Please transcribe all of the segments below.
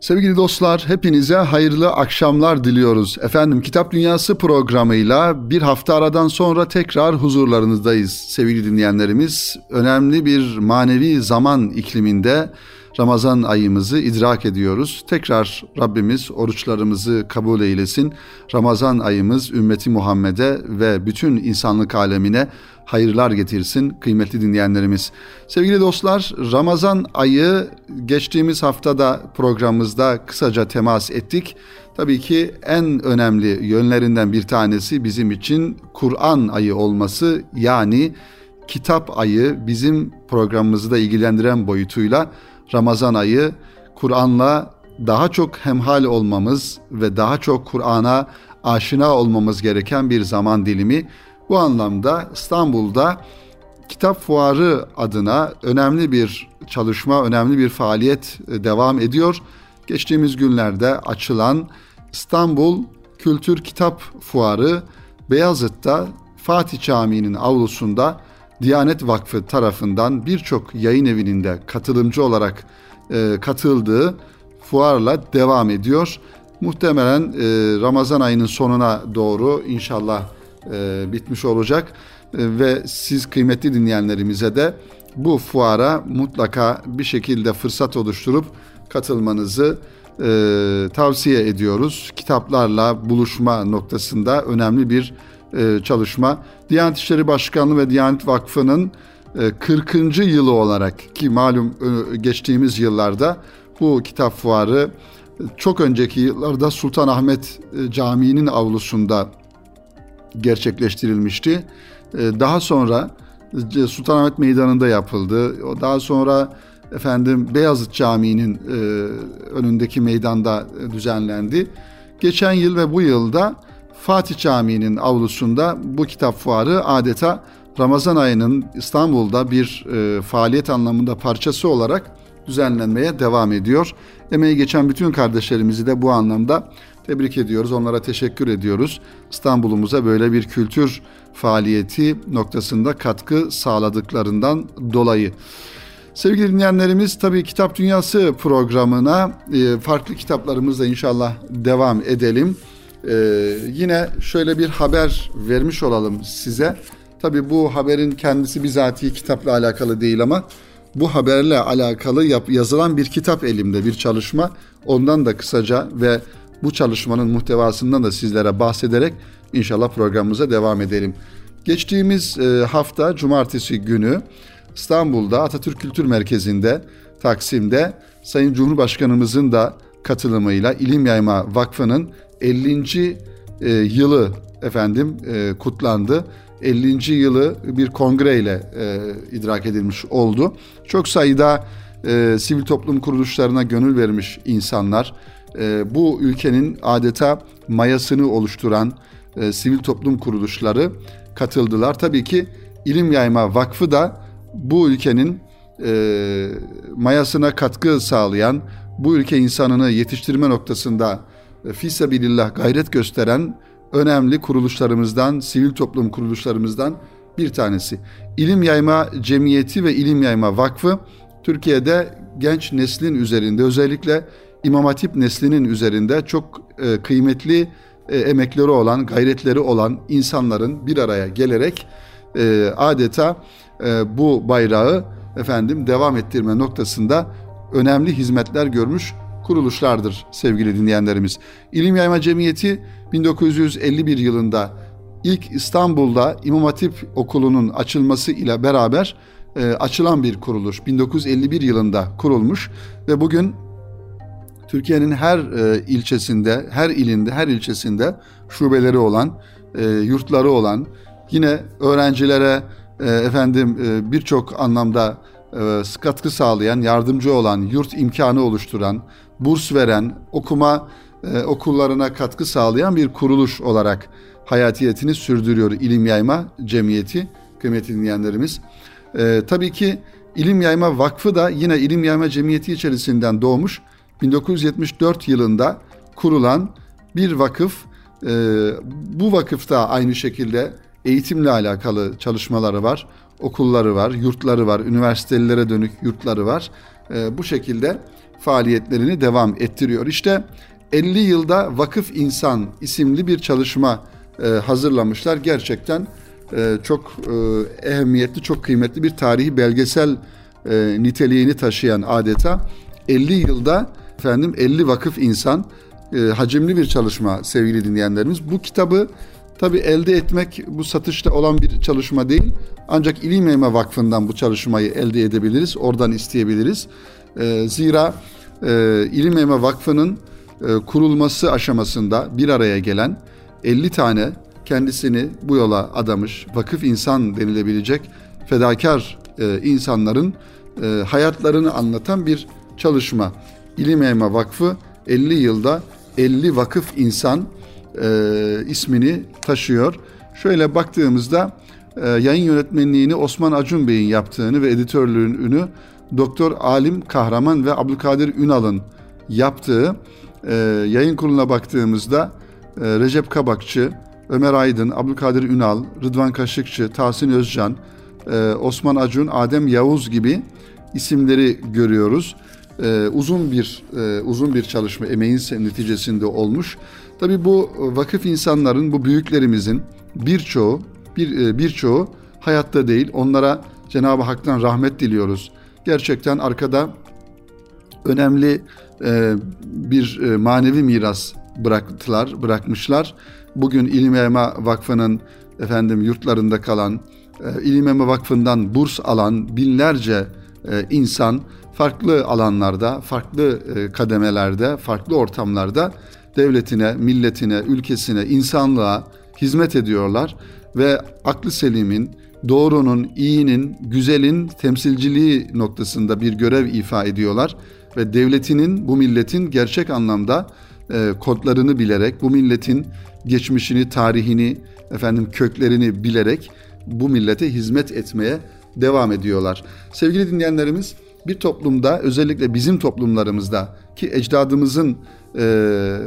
Sevgili dostlar, hepinize hayırlı akşamlar diliyoruz. Efendim Kitap Dünyası programıyla bir hafta aradan sonra tekrar huzurlarınızdayız sevgili dinleyenlerimiz. Önemli bir manevi zaman ikliminde Ramazan ayımızı idrak ediyoruz. Tekrar Rabbimiz oruçlarımızı kabul eylesin. Ramazan ayımız ümmeti Muhammed'e ve bütün insanlık alemine hayırlar getirsin kıymetli dinleyenlerimiz. Sevgili dostlar Ramazan ayı geçtiğimiz haftada programımızda kısaca temas ettik. Tabii ki en önemli yönlerinden bir tanesi bizim için Kur'an ayı olması yani kitap ayı bizim programımızı da ilgilendiren boyutuyla Ramazan ayı Kur'an'la daha çok hemhal olmamız ve daha çok Kur'an'a aşina olmamız gereken bir zaman dilimi. Bu anlamda İstanbul'da Kitap Fuarı adına önemli bir çalışma, önemli bir faaliyet e, devam ediyor. Geçtiğimiz günlerde açılan İstanbul Kültür Kitap Fuarı Beyazıt'ta Fatih Camii'nin avlusunda Diyanet Vakfı tarafından birçok yayın evinin de katılımcı olarak e, katıldığı fuarla devam ediyor. Muhtemelen e, Ramazan ayının sonuna doğru inşallah e, bitmiş olacak e, ve siz kıymetli dinleyenlerimize de bu fuara mutlaka bir şekilde fırsat oluşturup katılmanızı e, tavsiye ediyoruz. Kitaplarla buluşma noktasında önemli bir e, çalışma. Diyanet İşleri Başkanlığı ve Diyanet Vakfı'nın e, 40. yılı olarak ki malum e, geçtiğimiz yıllarda bu kitap fuarı çok önceki yıllarda Sultanahmet e, Camii'nin avlusunda gerçekleştirilmişti. E, daha sonra e, Sultanahmet Meydanı'nda yapıldı. Daha sonra efendim Beyazıt Camii'nin e, önündeki meydanda düzenlendi. Geçen yıl ve bu yılda Fatih Camii'nin avlusunda bu kitap fuarı adeta Ramazan ayının İstanbul'da bir e, faaliyet anlamında parçası olarak düzenlenmeye devam ediyor. Emeği geçen bütün kardeşlerimizi de bu anlamda tebrik ediyoruz. Onlara teşekkür ediyoruz. İstanbul'umuza böyle bir kültür faaliyeti noktasında katkı sağladıklarından dolayı. Sevgili dinleyenlerimiz tabii Kitap Dünyası programına e, farklı kitaplarımızla inşallah devam edelim. Ee, yine şöyle bir haber vermiş olalım size. Tabii bu haberin kendisi bizatihi kitapla alakalı değil ama bu haberle alakalı yap, yazılan bir kitap elimde, bir çalışma. Ondan da kısaca ve bu çalışmanın muhtevasından da sizlere bahsederek inşallah programımıza devam edelim. Geçtiğimiz e, hafta cumartesi günü İstanbul'da Atatürk Kültür Merkezi'nde Taksim'de Sayın Cumhurbaşkanımızın da katılımıyla İlim Yayma Vakfı'nın 50. E, yılı efendim e, kutlandı. 50. yılı bir kongreyle e, idrak edilmiş oldu. Çok sayıda sivil toplum kuruluşlarına gönül vermiş insanlar, bu ülkenin adeta mayasını oluşturan sivil toplum kuruluşları katıldılar. Tabii ki İlim Yayma Vakfı da bu ülkenin e, mayasına katkı sağlayan, bu ülke insanını yetiştirme noktasında fisabilillah gayret gösteren önemli kuruluşlarımızdan, sivil toplum kuruluşlarımızdan bir tanesi. İlim Yayma Cemiyeti ve İlim Yayma Vakfı Türkiye'de genç neslin üzerinde özellikle İmam Hatip neslinin üzerinde çok e, kıymetli e, emekleri olan, gayretleri olan insanların bir araya gelerek e, adeta bu bayrağı efendim devam ettirme noktasında önemli hizmetler görmüş kuruluşlardır sevgili dinleyenlerimiz. İlim Yayma Cemiyeti 1951 yılında ilk İstanbul'da İmam Hatip Okulu'nun açılması ile beraber e, açılan bir kuruluş. 1951 yılında kurulmuş ve bugün Türkiye'nin her e, ilçesinde, her ilinde, her ilçesinde şubeleri olan, e, yurtları olan, yine öğrencilere e, efendim e, birçok anlamda e, katkı sağlayan, yardımcı olan, yurt imkanı oluşturan, burs veren, okuma e, okullarına katkı sağlayan bir kuruluş olarak hayatiyetini sürdürüyor İlim Yayma Cemiyeti kıymetli dinleyenlerimiz. E, tabii ki İlim Yayma Vakfı da yine İlim Yayma Cemiyeti içerisinden doğmuş 1974 yılında kurulan bir vakıf. E, bu vakıfta aynı şekilde eğitimle alakalı çalışmaları var, okulları var, yurtları var, üniversitelere dönük yurtları var. E, bu şekilde faaliyetlerini devam ettiriyor. İşte 50 yılda Vakıf İnsan isimli bir çalışma e, hazırlamışlar. Gerçekten e, çok e, ehemmiyetli, çok kıymetli bir tarihi belgesel e, niteliğini taşıyan adeta 50 yılda efendim 50 vakıf insan e, hacimli bir çalışma sevgili dinleyenlerimiz. Bu kitabı tabi elde etmek bu satışta olan bir çalışma değil. Ancak İlim Eğme Vakfı'ndan bu çalışmayı elde edebiliriz. Oradan isteyebiliriz. E, zira e, İlim Eğme Vakfı'nın e, kurulması aşamasında bir araya gelen 50 tane kendisini bu yola adamış, vakıf insan denilebilecek fedakar e, insanların e, hayatlarını anlatan bir çalışma. İlim Eğme Vakfı 50 yılda 50 vakıf insan e, ismini taşıyor. Şöyle baktığımızda e, yayın yönetmenliğini Osman Acun Bey'in yaptığını ve editörlüğünü Doktor Alim Kahraman ve Abdülkadir Ünal'ın yaptığı e, yayın kuruluna baktığımızda e, Recep Kabakçı, Ömer Aydın, Abdülkadir Ünal, Rıdvan Kaşıkçı, Tahsin Özcan, e, Osman Acun, Adem Yavuz gibi isimleri görüyoruz. E, uzun bir e, uzun bir çalışma emeğin neticesinde olmuş. Tabi bu vakıf insanların, bu büyüklerimizin birçoğu bir e, birçoğu hayatta değil. Onlara Cenab-ı Hak'tan rahmet diliyoruz. Gerçekten arkada önemli e, bir e, manevi miras bıraktılar, bırakmışlar. Bugün İlim Ema Vakfı'nın efendim yurtlarında kalan, e, İlim Ema Vakfı'ndan burs alan binlerce e, insan farklı alanlarda, farklı e, kademelerde, farklı ortamlarda devletine, milletine, ülkesine, insanlığa hizmet ediyorlar ve aklı selimin, doğrunun, iyinin, güzelin temsilciliği noktasında bir görev ifa ediyorlar ve devletinin bu milletin gerçek anlamda e, kodlarını bilerek, bu milletin geçmişini, tarihini, efendim köklerini bilerek bu millete hizmet etmeye devam ediyorlar. Sevgili dinleyenlerimiz, bir toplumda özellikle bizim toplumlarımızda ki ecdadımızın e,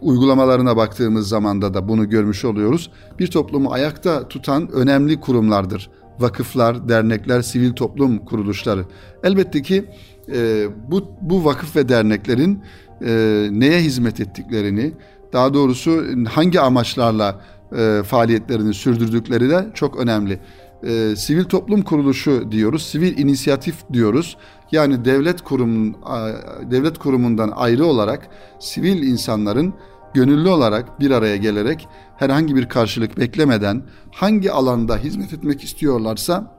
uygulamalarına baktığımız zamanda da bunu görmüş oluyoruz. Bir toplumu ayakta tutan önemli kurumlardır. Vakıflar, dernekler, sivil toplum kuruluşları. Elbette ki e, bu, bu vakıf ve derneklerin e, neye hizmet ettiklerini, daha doğrusu hangi amaçlarla e, faaliyetlerini sürdürdükleri de çok önemli. E, sivil toplum kuruluşu diyoruz, sivil inisiyatif diyoruz. Yani devlet kurum devlet kurumundan ayrı olarak sivil insanların gönüllü olarak bir araya gelerek herhangi bir karşılık beklemeden hangi alanda hizmet etmek istiyorlarsa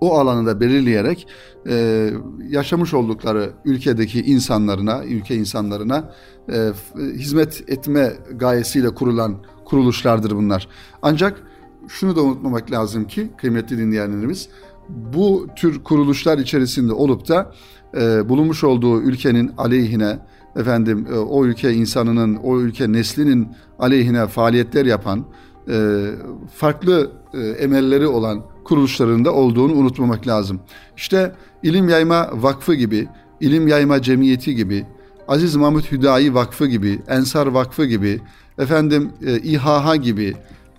o alanı da belirleyerek e, yaşamış oldukları ülkedeki insanlarına, ülke insanlarına e, hizmet etme gayesiyle kurulan kuruluşlardır bunlar. Ancak şunu da unutmamak lazım ki kıymetli dinleyenlerimiz bu tür kuruluşlar içerisinde olup da e, bulunmuş olduğu ülkenin aleyhine efendim e, o ülke insanının o ülke neslinin aleyhine faaliyetler yapan e, farklı e, emelleri olan kuruluşlarında olduğunu unutmamak lazım. İşte İlim Yayma Vakfı gibi, İlim Yayma Cemiyeti gibi, Aziz Mahmut Hüdayi Vakfı gibi, Ensar Vakfı gibi, efendim e, İHH gibi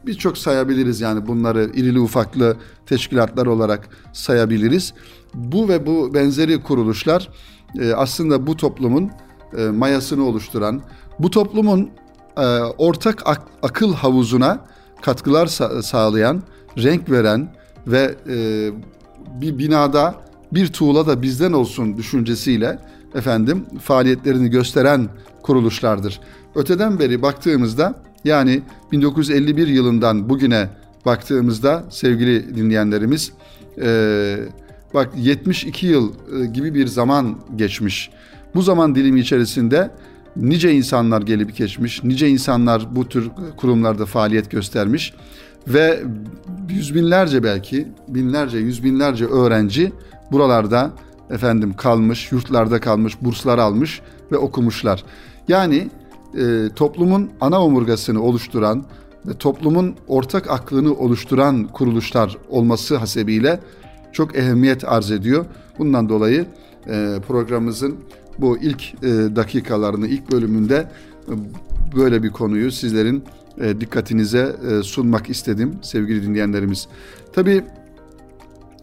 birçok sayabiliriz yani bunları irili ufaklı teşkilatlar olarak sayabiliriz. Bu ve bu benzeri kuruluşlar e, aslında bu toplumun e, mayasını oluşturan, bu toplumun e, ortak ak- akıl havuzuna katkılar sa- sağlayan, renk veren ve bir binada bir tuğla da bizden olsun düşüncesiyle efendim faaliyetlerini gösteren kuruluşlardır. Öteden beri baktığımızda yani 1951 yılından bugüne baktığımızda sevgili dinleyenlerimiz e, bak 72 yıl gibi bir zaman geçmiş. Bu zaman dilimi içerisinde nice insanlar gelip geçmiş, nice insanlar bu tür kurumlarda faaliyet göstermiş ve yüz binlerce belki binlerce, yüz binlerce öğrenci buralarda efendim kalmış, yurtlarda kalmış, burslar almış ve okumuşlar. Yani e, toplumun ana omurgasını oluşturan ve toplumun ortak aklını oluşturan kuruluşlar olması hasebiyle çok ehemmiyet arz ediyor. Bundan dolayı e, programımızın bu ilk e, dakikalarını, ilk bölümünde e, böyle bir konuyu sizlerin e, dikkatinize e, sunmak istedim sevgili dinleyenlerimiz. Tabii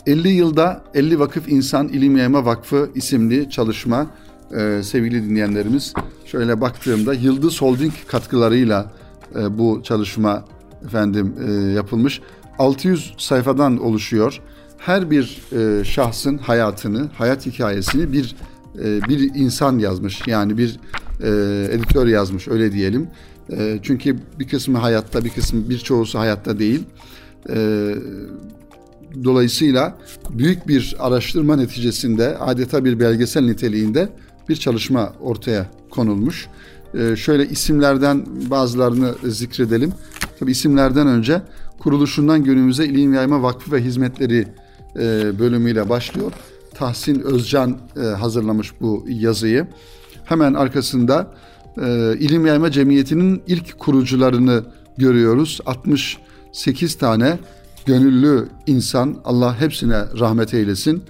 50 yılda 50 Vakıf İnsan İlim Yayma Vakfı isimli çalışma e, sevgili dinleyenlerimiz şöyle baktığımda Yıldız Holding katkılarıyla e, bu çalışma efendim e, yapılmış. 600 sayfadan oluşuyor. Her bir e, şahsın hayatını, hayat hikayesini bir e, bir insan yazmış. Yani bir e, editör yazmış öyle diyelim. E, çünkü bir kısmı hayatta, bir kısmı birçoğusu hayatta değil. E, dolayısıyla büyük bir araştırma neticesinde adeta bir belgesel niteliğinde bir çalışma ortaya konulmuş. E, şöyle isimlerden bazılarını zikredelim. Tabi isimlerden önce kuruluşundan günümüze İlim Yayma Vakfı ve Hizmetleri e, bölümüyle başlıyor. Tahsin Özcan e, hazırlamış bu yazıyı. Hemen arkasında e, İlim Yayma Cemiyeti'nin ilk kurucularını görüyoruz. 68 tane gönüllü insan Allah hepsine rahmet eylesin.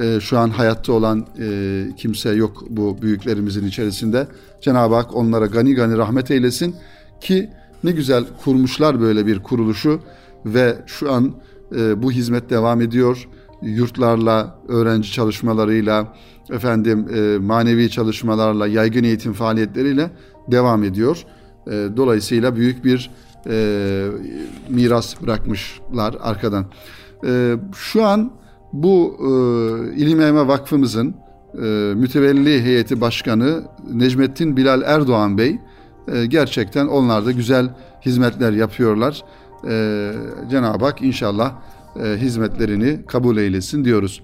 E, şu an hayatta olan e, kimse yok bu büyüklerimizin içerisinde. Cenab-ı Hak onlara gani gani rahmet eylesin ki ne güzel kurmuşlar böyle bir kuruluşu ve şu an e, bu hizmet devam ediyor. Yurtlarla, öğrenci çalışmalarıyla, efendim e, manevi çalışmalarla, yaygın eğitim faaliyetleriyle devam ediyor. E, dolayısıyla büyük bir e, miras bırakmışlar arkadan. E, şu an bu e, İlim Yayma Vakfımızın e, mütevelli heyeti başkanı Necmettin Bilal Erdoğan Bey e, gerçekten onlar da güzel hizmetler yapıyorlar. E, Cenab-ı Hak inşallah e, hizmetlerini kabul eylesin diyoruz.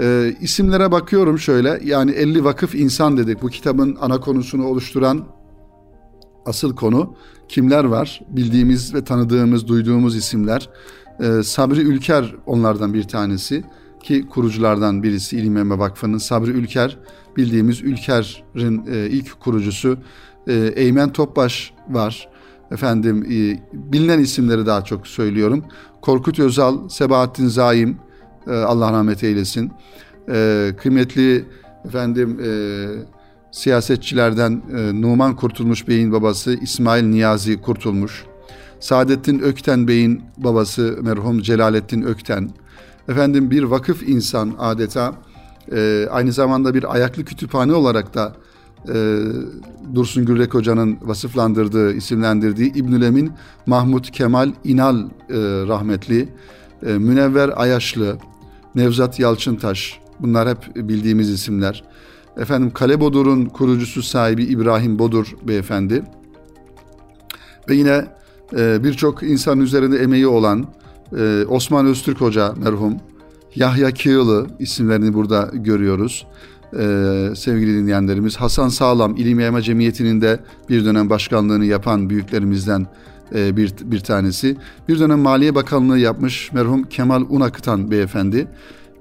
E, isimlere bakıyorum şöyle yani 50 vakıf insan dedik bu kitabın ana konusunu oluşturan asıl konu kimler var bildiğimiz ve tanıdığımız duyduğumuz isimler e, Sabri Ülker onlardan bir tanesi ki kuruculardan birisi İlim Emre Vakfı'nın. Sabri Ülker bildiğimiz Ülker'in e, ilk kurucusu. E, Eymen Topbaş var. Efendim e, bilinen isimleri daha çok söylüyorum. Korkut Özal, Sebahattin Zaim Allah rahmet eylesin. Kıymetli efendim siyasetçilerden Numan Kurtulmuş Bey'in babası İsmail Niyazi Kurtulmuş, Saadettin Ökten Bey'in babası merhum Celalettin Ökten, efendim bir vakıf insan adeta e, aynı zamanda bir ayaklı kütüphane olarak da e, Dursun Gürrek Hoca'nın vasıflandırdığı, isimlendirdiği İbnül Emin Mahmut Kemal İnal e, rahmetli, e, Münevver Ayaşlı, Nevzat Yalçıntaş bunlar hep bildiğimiz isimler. Efendim Kale Bodur'un kurucusu sahibi İbrahim Bodur beyefendi. Ve yine e, birçok insan üzerinde emeği olan e, Osman Öztürk Hoca merhum, Yahya Kığılı isimlerini burada görüyoruz. Ee, sevgili dinleyenlerimiz Hasan Sağlam İlim Yayma Cemiyeti'nin de bir dönem başkanlığını yapan büyüklerimizden e, bir, bir tanesi. Bir dönem Maliye Bakanlığı yapmış merhum Kemal Unakıtan beyefendi.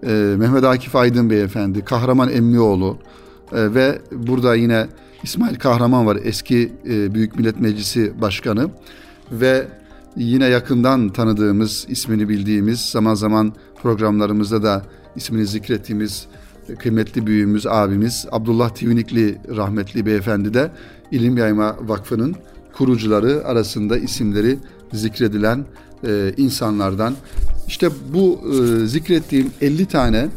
E, Mehmet Akif Aydın beyefendi, Kahraman Emmioğlu, e, ve burada yine İsmail Kahraman var eski Büyük Millet Meclisi Başkanı ve yine yakından tanıdığımız, ismini bildiğimiz, zaman zaman programlarımızda da ismini zikrettiğimiz kıymetli büyüğümüz, abimiz Abdullah Tivinikli rahmetli beyefendi de İlim Yayma Vakfı'nın kurucuları arasında isimleri zikredilen e, insanlardan. İşte bu e, zikrettiğim 50 tane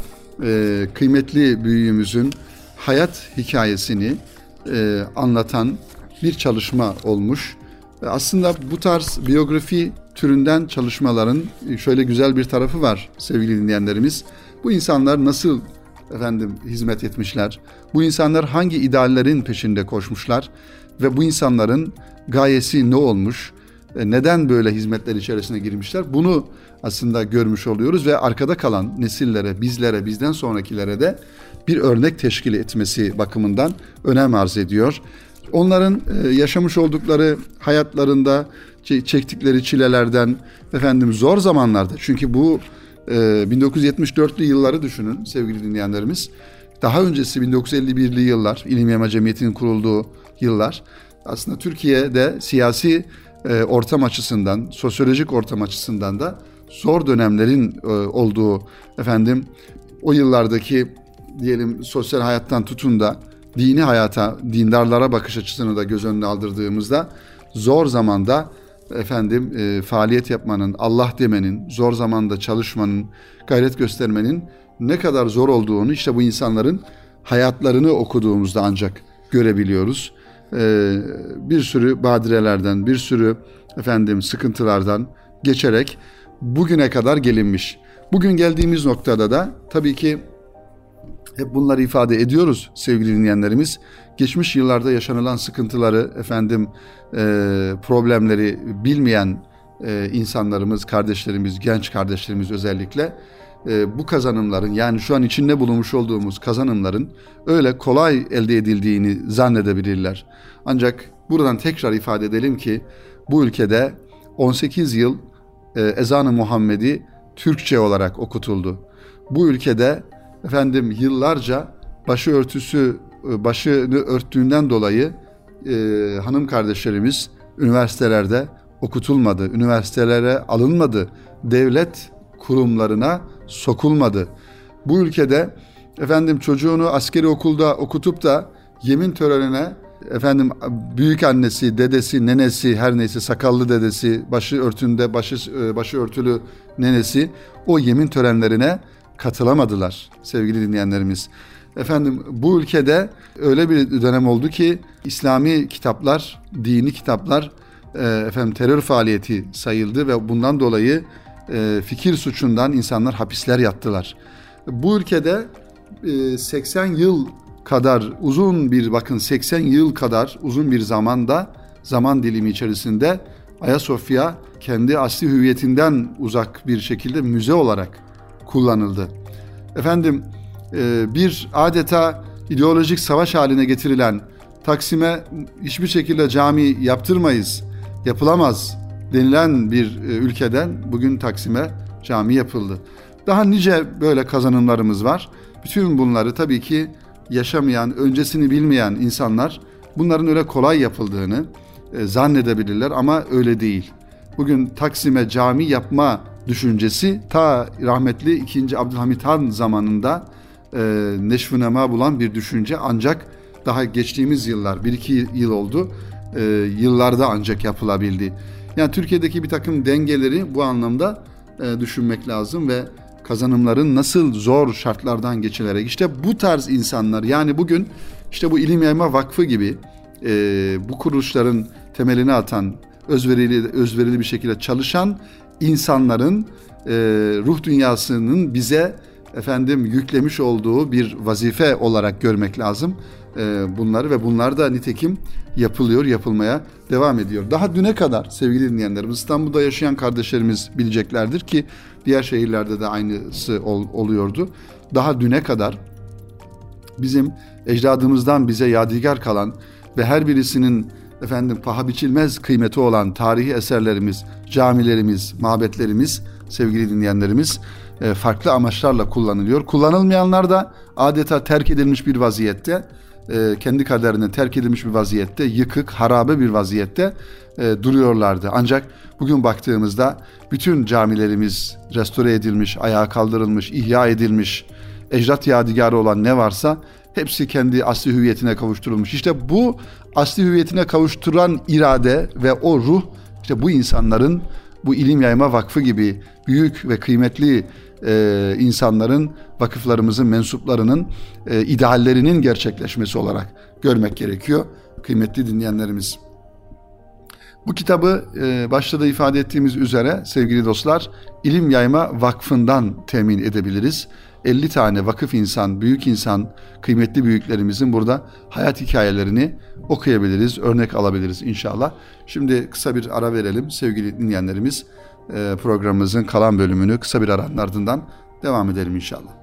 e, kıymetli büyüğümüzün hayat hikayesini e, anlatan bir çalışma olmuş. Aslında bu tarz biyografi türünden çalışmaların şöyle güzel bir tarafı var sevgili dinleyenlerimiz. Bu insanlar nasıl efendim hizmet etmişler? Bu insanlar hangi ideallerin peşinde koşmuşlar? Ve bu insanların gayesi ne olmuş? E, neden böyle hizmetler içerisine girmişler? Bunu aslında görmüş oluyoruz ve arkada kalan nesillere, bizlere, bizden sonrakilere de bir örnek teşkil etmesi bakımından önem arz ediyor. Onların e, yaşamış oldukları hayatlarında çektikleri çilelerden efendim zor zamanlarda çünkü bu 1974'lü e, yılları düşünün sevgili dinleyenlerimiz. Daha öncesi 1951'li yıllar, İlim Yama Cemiyeti'nin kurulduğu yıllar aslında Türkiye'de siyasi e, ortam açısından, sosyolojik ortam açısından da zor dönemlerin olduğu efendim o yıllardaki diyelim sosyal hayattan tutun da dini hayata, dindarlara bakış açısını da göz önüne aldırdığımızda zor zamanda efendim e, faaliyet yapmanın, Allah demenin, zor zamanda çalışmanın, gayret göstermenin ne kadar zor olduğunu işte bu insanların hayatlarını okuduğumuzda ancak görebiliyoruz. Ee, bir sürü badirelerden, bir sürü efendim sıkıntılardan geçerek bugüne kadar gelinmiş. Bugün geldiğimiz noktada da tabii ki hep bunları ifade ediyoruz sevgili dinleyenlerimiz. Geçmiş yıllarda yaşanılan sıkıntıları, efendim e, problemleri bilmeyen e, insanlarımız, kardeşlerimiz, genç kardeşlerimiz özellikle e, bu kazanımların yani şu an içinde bulunmuş olduğumuz kazanımların öyle kolay elde edildiğini zannedebilirler. Ancak buradan tekrar ifade edelim ki bu ülkede 18 yıl e, ezanı Muhammedi Türkçe olarak okutuldu. Bu ülkede efendim yıllarca başı örtüsü e, başını örttüğünden dolayı e, hanım kardeşlerimiz üniversitelerde okutulmadı, üniversitelere alınmadı, devlet kurumlarına sokulmadı. Bu ülkede efendim çocuğunu askeri okulda okutup da yemin törenine efendim büyük annesi, dedesi, nenesi her neyse sakallı dedesi, başı örtünde başı e, başı örtülü nenesi o yemin törenlerine katılamadılar sevgili dinleyenlerimiz. Efendim bu ülkede öyle bir dönem oldu ki İslami kitaplar, dini kitaplar e, efendim terör faaliyeti sayıldı ve bundan dolayı e, fikir suçundan insanlar hapisler yattılar. Bu ülkede 80 yıl kadar uzun bir bakın 80 yıl kadar uzun bir zamanda zaman dilimi içerisinde Ayasofya kendi asli hüviyetinden uzak bir şekilde müze olarak kullanıldı. Efendim e, bir adeta ideolojik savaş haline getirilen Taksim'e hiçbir şekilde cami yaptırmayız, yapılamaz denilen bir e, ülkeden bugün Taksim'e cami yapıldı. Daha nice böyle kazanımlarımız var. Bütün bunları tabii ki yaşamayan, öncesini bilmeyen insanlar bunların öyle kolay yapıldığını e, zannedebilirler ama öyle değil. Bugün Taksim'e cami yapma düşüncesi ta rahmetli 2. Abdülhamit Han zamanında e, neşvünema bulan bir düşünce ancak daha geçtiğimiz yıllar, 1-2 yıl oldu, e, yıllarda ancak yapılabildi. Yani Türkiye'deki bir takım dengeleri bu anlamda e, düşünmek lazım ve kazanımların nasıl zor şartlardan geçilerek işte bu tarz insanlar yani bugün işte bu ilim yayma vakfı gibi e, bu kuruluşların temelini atan özverili özverili bir şekilde çalışan insanların e, ruh dünyasının bize efendim yüklemiş olduğu bir vazife olarak görmek lazım e, bunları ve bunlar da nitekim yapılıyor, yapılmaya devam ediyor. Daha düne kadar sevgili dinleyenlerimiz İstanbul'da yaşayan kardeşlerimiz bileceklerdir ki diğer şehirlerde de aynısı ol, oluyordu. Daha düne kadar bizim ecdadımızdan bize yadigar kalan ve her birisinin efendim paha biçilmez kıymeti olan tarihi eserlerimiz, camilerimiz, mabetlerimiz sevgili dinleyenlerimiz e, farklı amaçlarla kullanılıyor. Kullanılmayanlar da adeta terk edilmiş bir vaziyette, e, kendi kaderine terk edilmiş bir vaziyette, yıkık, harabe bir vaziyette e, duruyorlardı. Ancak bugün baktığımızda bütün camilerimiz restore edilmiş, ayağa kaldırılmış, ihya edilmiş, ecdat yadigarı olan ne varsa hepsi kendi asli hüviyetine kavuşturulmuş. İşte bu asli hüviyetine kavuşturan irade ve o ruh işte bu insanların bu ilim yayma vakfı gibi büyük ve kıymetli e, insanların, vakıflarımızın mensuplarının e, ideallerinin gerçekleşmesi olarak görmek gerekiyor kıymetli dinleyenlerimiz. Bu kitabı e, başta da ifade ettiğimiz üzere sevgili dostlar İlim Yayma Vakfı'ndan temin edebiliriz. 50 tane vakıf insan, büyük insan, kıymetli büyüklerimizin burada hayat hikayelerini okuyabiliriz, örnek alabiliriz inşallah. Şimdi kısa bir ara verelim sevgili dinleyenlerimiz. E, programımızın kalan bölümünü kısa bir aranın ardından devam edelim inşallah.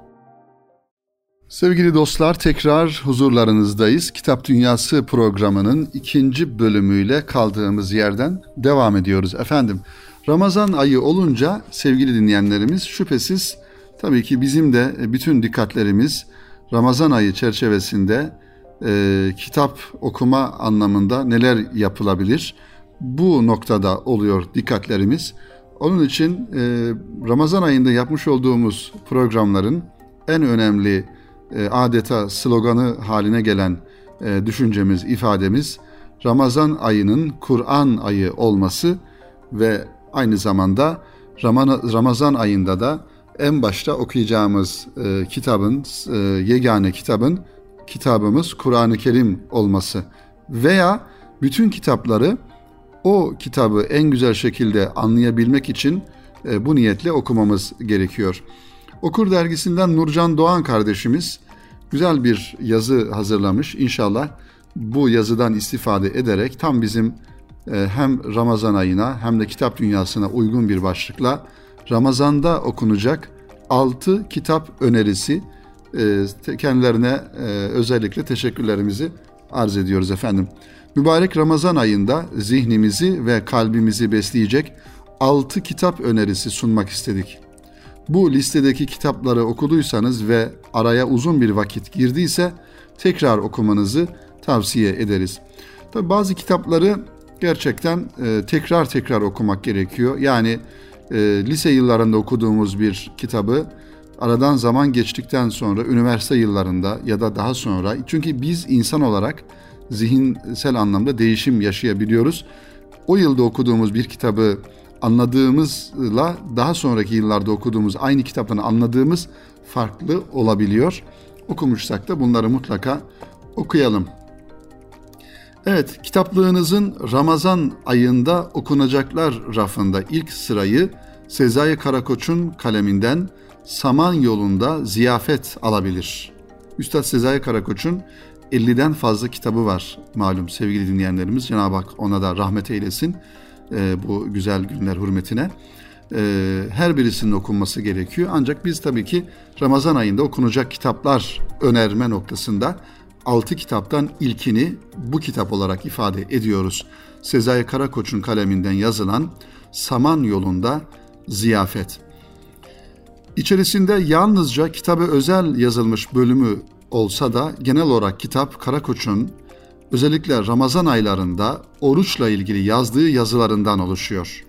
Sevgili dostlar tekrar huzurlarınızdayız. Kitap Dünyası programının ikinci bölümüyle kaldığımız yerden devam ediyoruz. Efendim Ramazan ayı olunca sevgili dinleyenlerimiz şüphesiz tabii ki bizim de bütün dikkatlerimiz Ramazan ayı çerçevesinde e, kitap okuma anlamında neler yapılabilir? Bu noktada oluyor dikkatlerimiz. Onun için e, Ramazan ayında yapmış olduğumuz programların en önemli e, adeta sloganı haline gelen e, düşüncemiz, ifademiz Ramazan ayının Kur'an ayı olması ve aynı zamanda Ramazan ayında da en başta okuyacağımız e, kitabın, e, yegane kitabın kitabımız Kur'an-ı Kerim olması veya bütün kitapları o kitabı en güzel şekilde anlayabilmek için e, bu niyetle okumamız gerekiyor. Okur dergisinden Nurcan Doğan kardeşimiz güzel bir yazı hazırlamış. İnşallah bu yazıdan istifade ederek tam bizim e, hem Ramazan ayına hem de kitap dünyasına uygun bir başlıkla Ramazan'da okunacak 6 kitap önerisi e, kendilerine e, özellikle teşekkürlerimizi arz ediyoruz efendim. Mübarek Ramazan ayında zihnimizi ve kalbimizi besleyecek 6 kitap önerisi sunmak istedik. Bu listedeki kitapları okuduysanız ve araya uzun bir vakit girdiyse tekrar okumanızı tavsiye ederiz. Tabi bazı kitapları gerçekten e, tekrar tekrar okumak gerekiyor. Yani e, lise yıllarında okuduğumuz bir kitabı aradan zaman geçtikten sonra üniversite yıllarında ya da daha sonra çünkü biz insan olarak zihinsel anlamda değişim yaşayabiliyoruz. O yılda okuduğumuz bir kitabı anladığımızla daha sonraki yıllarda okuduğumuz aynı kitaptan anladığımız farklı olabiliyor. Okumuşsak da bunları mutlaka okuyalım. Evet, kitaplığınızın Ramazan ayında okunacaklar rafında ilk sırayı Sezai Karakoç'un kaleminden Saman yolunda ziyafet alabilir. Üstad Sezai Karakoç'un 50'den fazla kitabı var malum sevgili dinleyenlerimiz. Cenab-ı Hak ona da rahmet eylesin e, bu güzel günler hürmetine. E, her birisinin okunması gerekiyor. Ancak biz tabii ki Ramazan ayında okunacak kitaplar önerme noktasında 6 kitaptan ilkini bu kitap olarak ifade ediyoruz. Sezai Karakoç'un kaleminden yazılan Saman Yolunda Ziyafet. İçerisinde yalnızca kitabı özel yazılmış bölümü olsa da genel olarak kitap Karakoç'un özellikle Ramazan aylarında oruçla ilgili yazdığı yazılarından oluşuyor.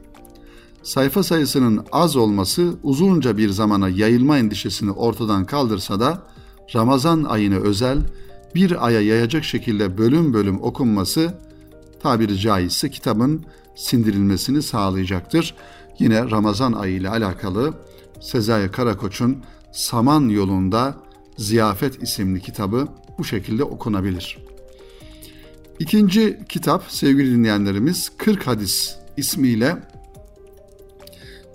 Sayfa sayısının az olması uzunca bir zamana yayılma endişesini ortadan kaldırsa da Ramazan ayını özel bir aya yayacak şekilde bölüm bölüm okunması tabiri caizse kitabın sindirilmesini sağlayacaktır. Yine Ramazan ayı ile alakalı Sezai Karakoç'un Saman Yolunda Ziyafet isimli kitabı bu şekilde okunabilir. İkinci kitap sevgili dinleyenlerimiz 40 hadis ismiyle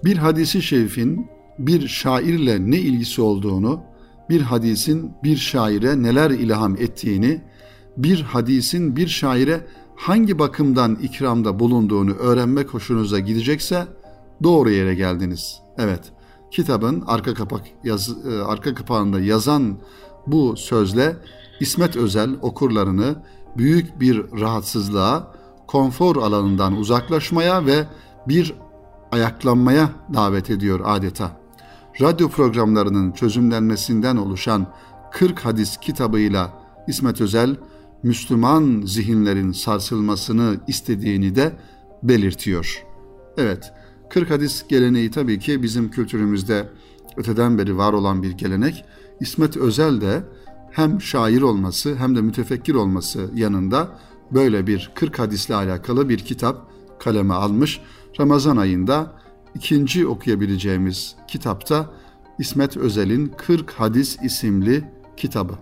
bir hadisi şerifin bir şairle ne ilgisi olduğunu, bir hadisin bir şaire neler ilham ettiğini, bir hadisin bir şaire hangi bakımdan ikramda bulunduğunu öğrenmek hoşunuza gidecekse doğru yere geldiniz. Evet, kitabın arka kapak yaz, e, arka kapağında yazan bu sözle İsmet Özel okurlarını büyük bir rahatsızlığa, konfor alanından uzaklaşmaya ve bir ayaklanmaya davet ediyor adeta. Radyo programlarının çözümlenmesinden oluşan 40 hadis kitabıyla İsmet Özel, Müslüman zihinlerin sarsılmasını istediğini de belirtiyor. Evet, 40 hadis geleneği tabii ki bizim kültürümüzde öteden beri var olan bir gelenek. İsmet Özel de hem şair olması hem de mütefekkir olması yanında böyle bir 40 hadisle alakalı bir kitap kaleme almış. Ramazan ayında ikinci okuyabileceğimiz kitapta İsmet Özel'in 40 Hadis isimli kitabı.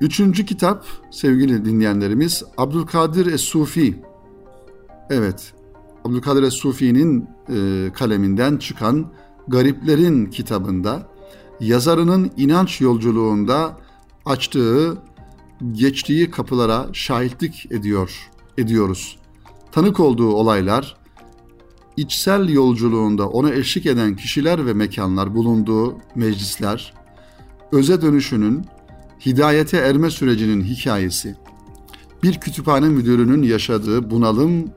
Üçüncü kitap sevgili dinleyenlerimiz Abdülkadir Es-Sufi. Evet, Abdülkadir Es-Sufi'nin e, kaleminden çıkan Gariplerin kitabında yazarının inanç yolculuğunda açtığı, geçtiği kapılara şahitlik ediyor, ediyoruz. Tanık olduğu olaylar, içsel yolculuğunda ona eşlik eden kişiler ve mekanlar bulunduğu meclisler, öze dönüşünün, hidayete erme sürecinin hikayesi, bir kütüphane müdürünün yaşadığı bunalım,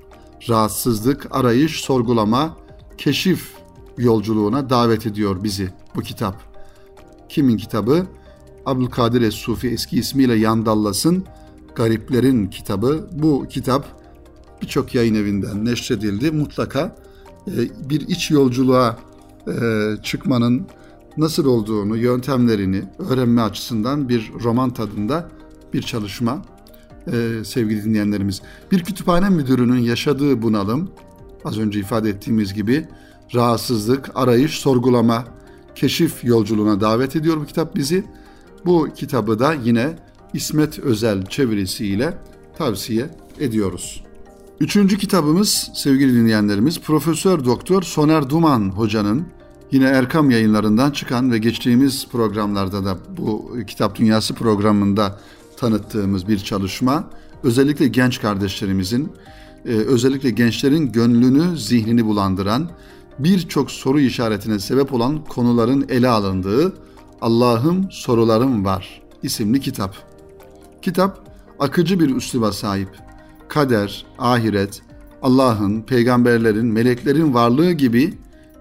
rahatsızlık, arayış, sorgulama, keşif yolculuğuna davet ediyor bizi bu kitap. Kimin kitabı? Abdülkadir Es-Sufi eski ismiyle Yandallas'ın Gariplerin kitabı. Bu kitap birçok yayın evinden neşredildi. Mutlaka bir iç yolculuğa e, çıkmanın nasıl olduğunu, yöntemlerini öğrenme açısından bir roman tadında bir çalışma e, sevgili dinleyenlerimiz. Bir kütüphane müdürünün yaşadığı bunalım, az önce ifade ettiğimiz gibi rahatsızlık, arayış, sorgulama, keşif yolculuğuna davet ediyor bu kitap bizi. Bu kitabı da yine İsmet Özel çevirisiyle tavsiye ediyoruz. Üçüncü kitabımız sevgili dinleyenlerimiz Profesör Doktor Soner Duman hocanın yine Erkam yayınlarından çıkan ve geçtiğimiz programlarda da bu Kitap Dünyası programında tanıttığımız bir çalışma. Özellikle genç kardeşlerimizin, e, özellikle gençlerin gönlünü, zihnini bulandıran, birçok soru işaretine sebep olan konuların ele alındığı Allah'ım sorularım var isimli kitap. Kitap akıcı bir üsluba sahip. Kader, ahiret, Allah'ın, peygamberlerin, meleklerin varlığı gibi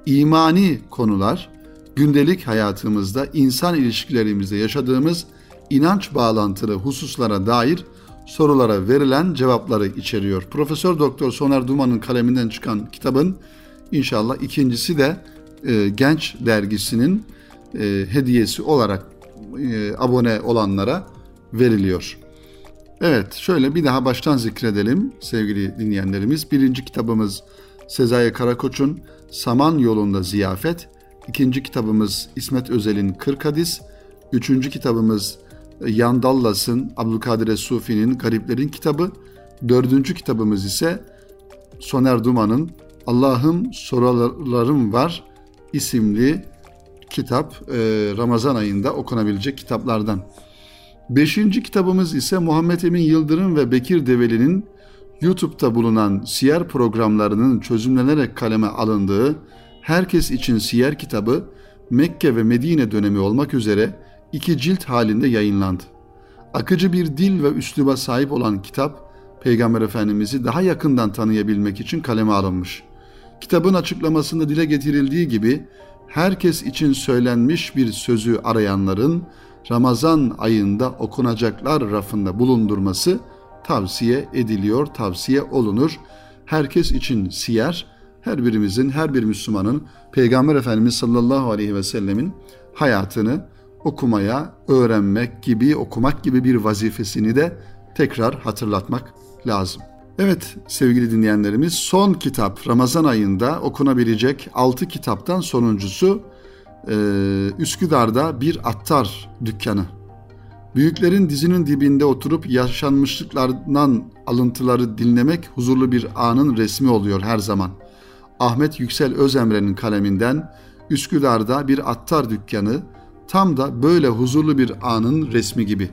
imani konular gündelik hayatımızda, insan ilişkilerimizde yaşadığımız inanç bağlantılı hususlara dair sorulara verilen cevapları içeriyor. Profesör Doktor Soner Duman'ın kaleminden çıkan kitabın inşallah ikincisi de e, Genç dergisinin e, hediyesi olarak e, abone olanlara veriliyor. Evet, şöyle bir daha baştan zikredelim sevgili dinleyenlerimiz. Birinci kitabımız Sezai Karakoç'un Saman Yolunda Ziyafet. İkinci kitabımız İsmet Özel'in Kırk Hadis. Üçüncü kitabımız Yan Dallas'ın Abdülkadir Sufi'nin Gariplerin kitabı. Dördüncü kitabımız ise Soner Duman'ın Allah'ım sorularım var isimli kitap e, Ramazan ayında okunabilecek kitaplardan. Beşinci kitabımız ise Muhammed Emin Yıldırım ve Bekir Develi'nin YouTube'da bulunan siyer programlarının çözümlenerek kaleme alındığı Herkes için Siyer kitabı Mekke ve Medine dönemi olmak üzere iki cilt halinde yayınlandı. Akıcı bir dil ve üsluba sahip olan kitap, Peygamber Efendimiz'i daha yakından tanıyabilmek için kaleme alınmış. Kitabın açıklamasında dile getirildiği gibi herkes için söylenmiş bir sözü arayanların Ramazan ayında okunacaklar rafında bulundurması tavsiye ediliyor, tavsiye olunur. Herkes için siyer, her birimizin, her bir Müslümanın Peygamber Efendimiz sallallahu aleyhi ve sellemin hayatını okumaya, öğrenmek gibi, okumak gibi bir vazifesini de tekrar hatırlatmak lazım. Evet sevgili dinleyenlerimiz son kitap Ramazan ayında okunabilecek 6 kitaptan sonuncusu e, Üsküdar'da bir attar dükkanı. Büyüklerin dizinin dibinde oturup yaşanmışlıklardan alıntıları dinlemek huzurlu bir anın resmi oluyor her zaman. Ahmet Yüksel Özemre'nin kaleminden Üsküdar'da bir attar dükkanı tam da böyle huzurlu bir anın resmi gibi.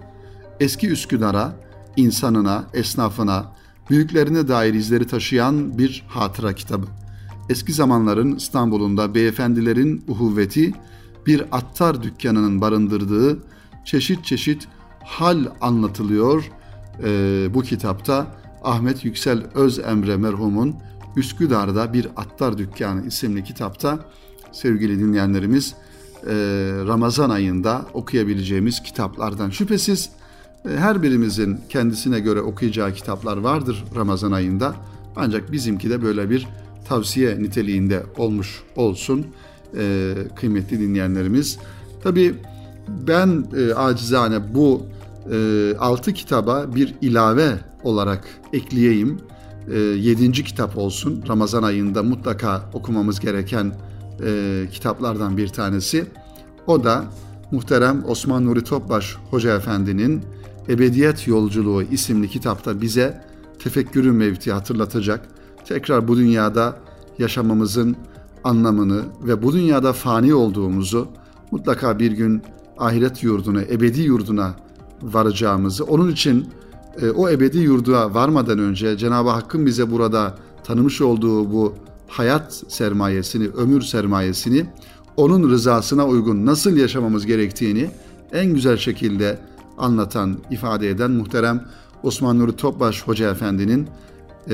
Eski Üsküdar'a, insanına, esnafına, büyüklerine dair izleri taşıyan bir hatıra kitabı. Eski zamanların İstanbul'unda beyefendilerin uhuvveti bir attar dükkanının barındırdığı çeşit çeşit hal anlatılıyor e, bu kitapta. Ahmet Yüksel Öz Emre merhumun Üsküdar'da bir attar dükkanı isimli kitapta sevgili dinleyenlerimiz e, Ramazan ayında okuyabileceğimiz kitaplardan. Şüphesiz e, her birimizin kendisine göre okuyacağı kitaplar vardır Ramazan ayında. Ancak bizimki de böyle bir tavsiye niteliğinde olmuş olsun e, kıymetli dinleyenlerimiz. Tabi ben e, acizane bu e, altı kitaba bir ilave olarak ekleyeyim. E, yedinci kitap olsun. Ramazan ayında mutlaka okumamız gereken e, kitaplardan bir tanesi. O da muhterem Osman Nuri Topbaş Hoca Efendi'nin Ebediyet Yolculuğu isimli kitapta bize tefekkürün mevti hatırlatacak. Tekrar bu dünyada yaşamamızın anlamını ve bu dünyada fani olduğumuzu mutlaka bir gün ahiret yurduna, ebedi yurduna varacağımızı, onun için e, o ebedi yurda varmadan önce Cenab-ı Hakk'ın bize burada tanımış olduğu bu hayat sermayesini, ömür sermayesini onun rızasına uygun nasıl yaşamamız gerektiğini en güzel şekilde anlatan, ifade eden muhterem Osman Nuri Topbaş Hoca Efendi'nin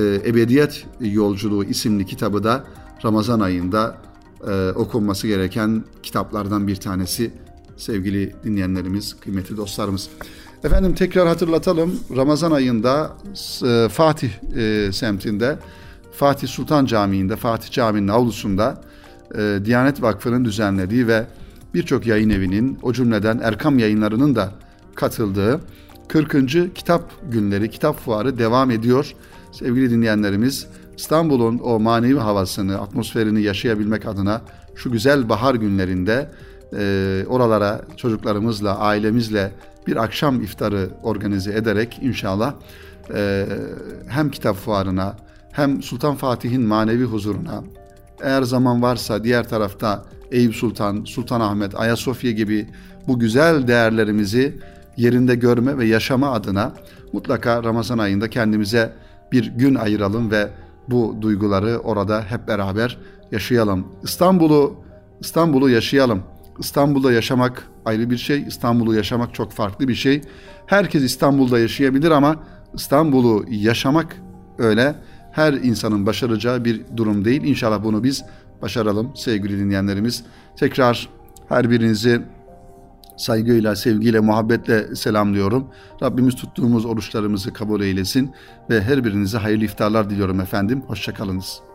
Ebediyet Yolculuğu isimli kitabı da Ramazan ayında e, okunması gereken kitaplardan bir tanesi sevgili dinleyenlerimiz, kıymetli dostlarımız. Efendim tekrar hatırlatalım. Ramazan ayında e, Fatih e, semtinde Fatih Sultan Camii'nde, Fatih Camii'nin avlusunda e, Diyanet Vakfı'nın düzenlediği ve birçok yayın evinin, o cümleden Erkam yayınlarının da katıldığı 40. Kitap Günleri, Kitap Fuarı devam ediyor. Sevgili dinleyenlerimiz, İstanbul'un o manevi havasını, atmosferini yaşayabilmek adına şu güzel bahar günlerinde e, oralara çocuklarımızla, ailemizle bir akşam iftarı organize ederek inşallah e, hem kitap fuarına hem Sultan Fatih'in manevi huzuruna eğer zaman varsa diğer tarafta Eyüp Sultan, Sultanahmet, Ayasofya gibi bu güzel değerlerimizi yerinde görme ve yaşama adına mutlaka Ramazan ayında kendimize bir gün ayıralım ve bu duyguları orada hep beraber yaşayalım. İstanbul'u İstanbul'u yaşayalım. İstanbul'da yaşamak ayrı bir şey, İstanbul'u yaşamak çok farklı bir şey. Herkes İstanbul'da yaşayabilir ama İstanbul'u yaşamak öyle her insanın başaracağı bir durum değil. İnşallah bunu biz başaralım sevgili dinleyenlerimiz. Tekrar her birinizi saygıyla, sevgiyle, muhabbetle selamlıyorum. Rabbimiz tuttuğumuz oruçlarımızı kabul eylesin ve her birinize hayırlı iftarlar diliyorum efendim. Hoşçakalınız.